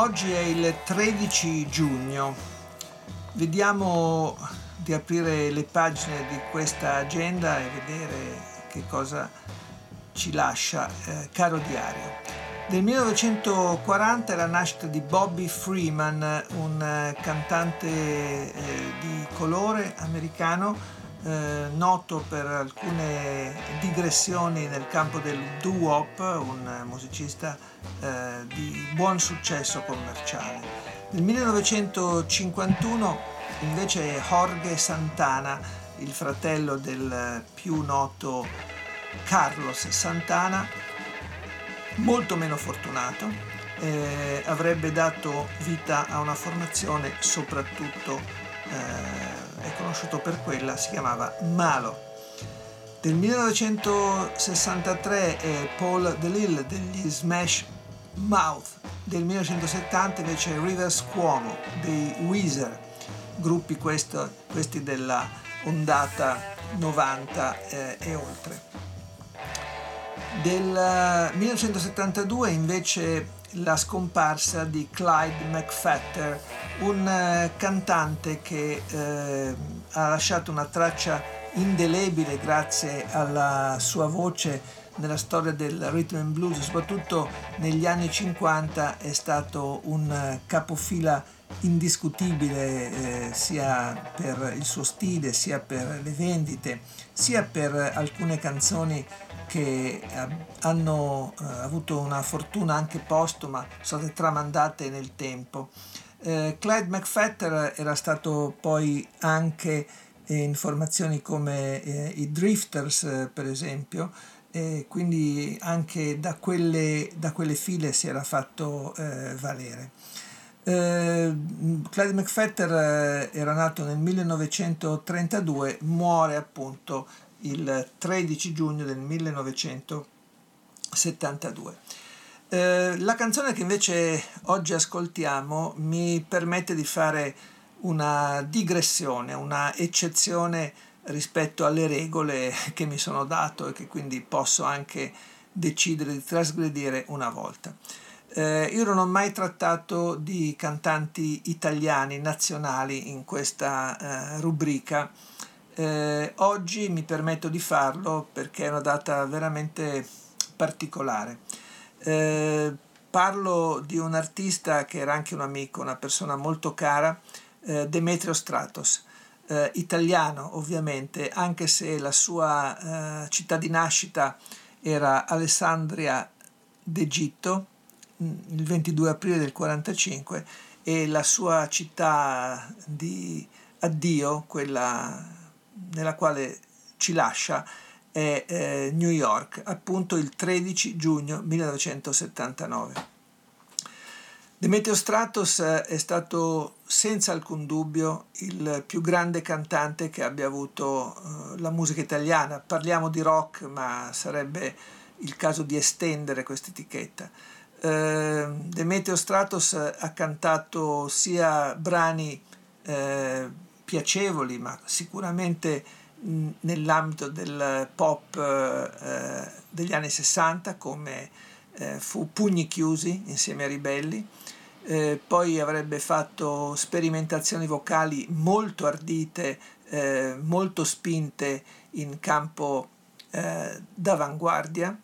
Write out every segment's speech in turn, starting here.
Oggi è il 13 giugno, vediamo di aprire le pagine di questa agenda e vedere che cosa ci lascia eh, caro diario. Nel 1940 è la nascita di Bobby Freeman, un eh, cantante eh, di colore americano eh, noto per alcune digressioni nel campo del doo-wop, un musicista eh, di buon successo commerciale. Nel 1951 invece Jorge Santana, il fratello del più noto Carlos Santana, molto meno fortunato, eh, avrebbe dato vita a una formazione soprattutto eh, è conosciuto per quella, si chiamava Malo. Del 1963 è Paul DeLille degli Smash Mouth, del 1970 invece Rivers Cuomo dei Weezer, gruppi questo, questi della ondata 90 eh, e oltre. Del 1972 invece la scomparsa di Clyde McFatter, un eh, cantante che eh, ha lasciato una traccia indelebile grazie alla sua voce nella storia del rhythm and blues, soprattutto negli anni 50 è stato un capofila indiscutibile eh, sia per il suo stile, sia per le vendite, sia per alcune canzoni che eh, hanno eh, avuto una fortuna anche postuma, sono state tramandate nel tempo. Eh, Clyde McFatter era stato poi anche in formazioni come eh, i Drifters, eh, per esempio, e quindi anche da quelle, da quelle file si era fatto eh, valere. Eh, Clyde McFatter era nato nel 1932, muore appunto il 13 giugno del 1972. Eh, la canzone che invece oggi ascoltiamo mi permette di fare una digressione, una eccezione rispetto alle regole che mi sono dato e che quindi posso anche decidere di trasgredire una volta. Eh, io non ho mai trattato di cantanti italiani nazionali in questa eh, rubrica eh, oggi mi permetto di farlo perché è una data veramente particolare. Eh, parlo di un artista che era anche un amico, una persona molto cara, eh, Demetrio Stratos, eh, italiano ovviamente, anche se la sua eh, città di nascita era Alessandria d'Egitto, mm, il 22 aprile del 45 e la sua città di addio, quella nella quale ci lascia è eh, New York, appunto il 13 giugno 1979. Demetrio Stratos eh, è stato senza alcun dubbio il più grande cantante che abbia avuto uh, la musica italiana. Parliamo di rock, ma sarebbe il caso di estendere questa etichetta. Uh, Demetrio Stratos ha cantato sia brani uh, piacevoli, ma sicuramente nell'ambito del pop eh, degli anni 60 come eh, fu Pugni Chiusi insieme a Ribelli, eh, poi avrebbe fatto sperimentazioni vocali molto ardite, eh, molto spinte in campo eh, d'avanguardia,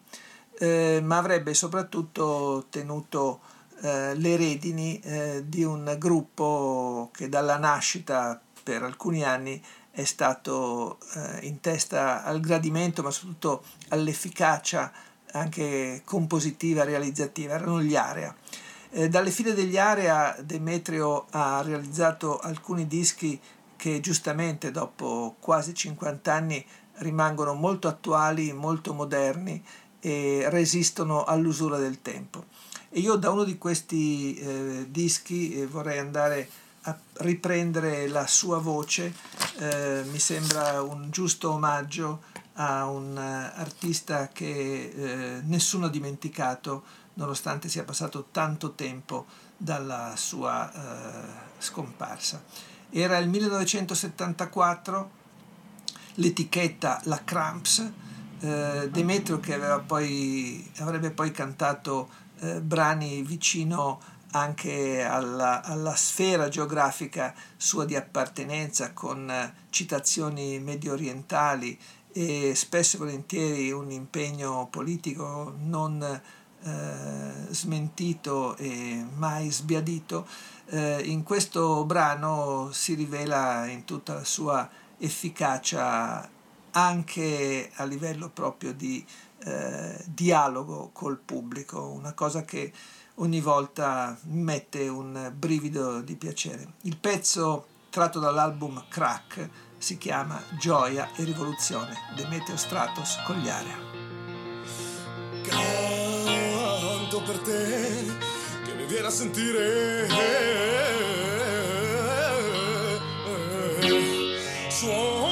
eh, ma avrebbe soprattutto tenuto le redini di un gruppo che dalla nascita per alcuni anni è stato eh, in testa al gradimento, ma soprattutto all'efficacia anche compositiva, realizzativa, erano gli Area. Eh, dalle file degli Area Demetrio ha realizzato alcuni dischi che giustamente dopo quasi 50 anni rimangono molto attuali, molto moderni e resistono all'usura del tempo. E io da uno di questi eh, dischi eh, vorrei andare a riprendere la sua voce, eh, mi sembra un giusto omaggio a un uh, artista che eh, nessuno ha dimenticato nonostante sia passato tanto tempo dalla sua uh, scomparsa. Era il 1974, l'etichetta La Cramps, eh, Demetrio che poi, avrebbe poi cantato eh, brani vicino anche alla, alla, sfera geografica sua di appartenenza con eh, citazioni medio orientali e spesso e volentieri un impegno politico non eh, smentito e mai sbiadito, eh, in questo brano si rivela in tutta la sua efficacia anche a livello proprio di eh, dialogo col pubblico, una cosa che ogni volta mette un brivido di piacere. Il pezzo tratto dall'album Crack si chiama Gioia e rivoluzione, Demetrio Stratos Cogliarea. Canto per te che mi viene a sentire. Suono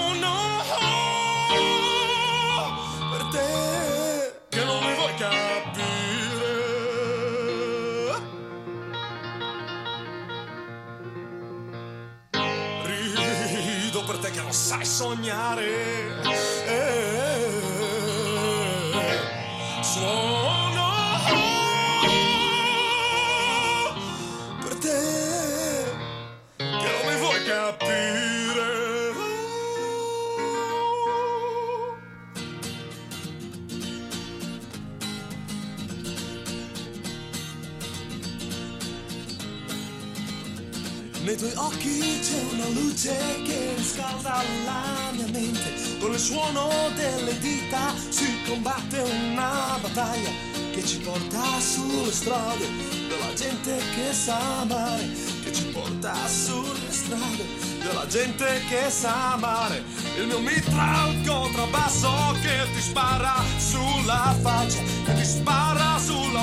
sai sognare. Suono per Nei tuoi occhi c'è una luce che riscalda la mia mente. Con il suono delle dita si combatte una battaglia che ci porta sulle strade della gente che sa amare. Che ci porta sulle strade della gente che sa amare. Il mio mitra al contrabbasso che ti spara sulla faccia, che ti spara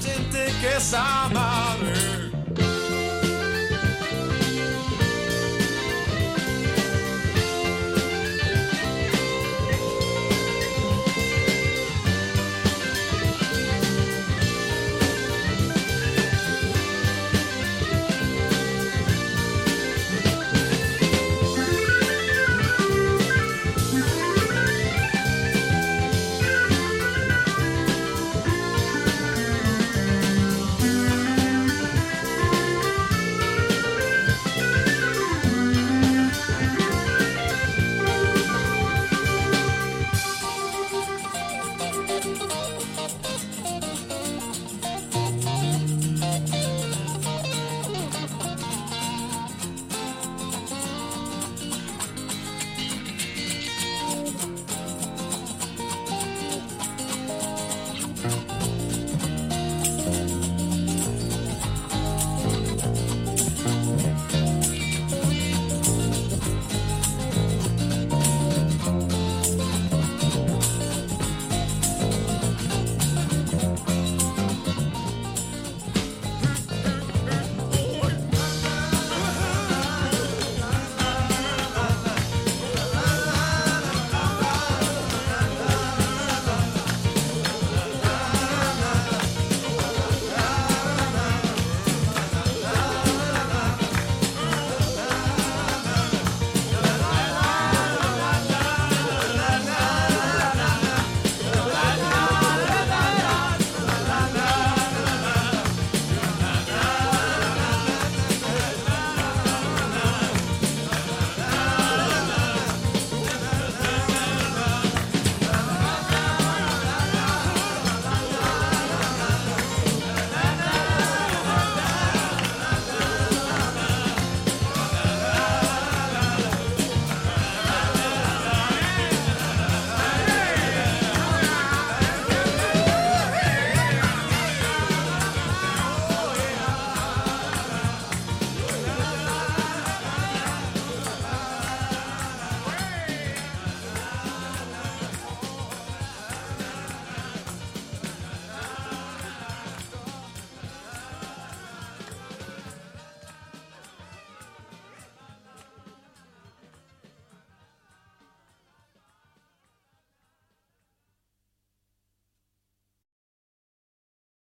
gente que es amable.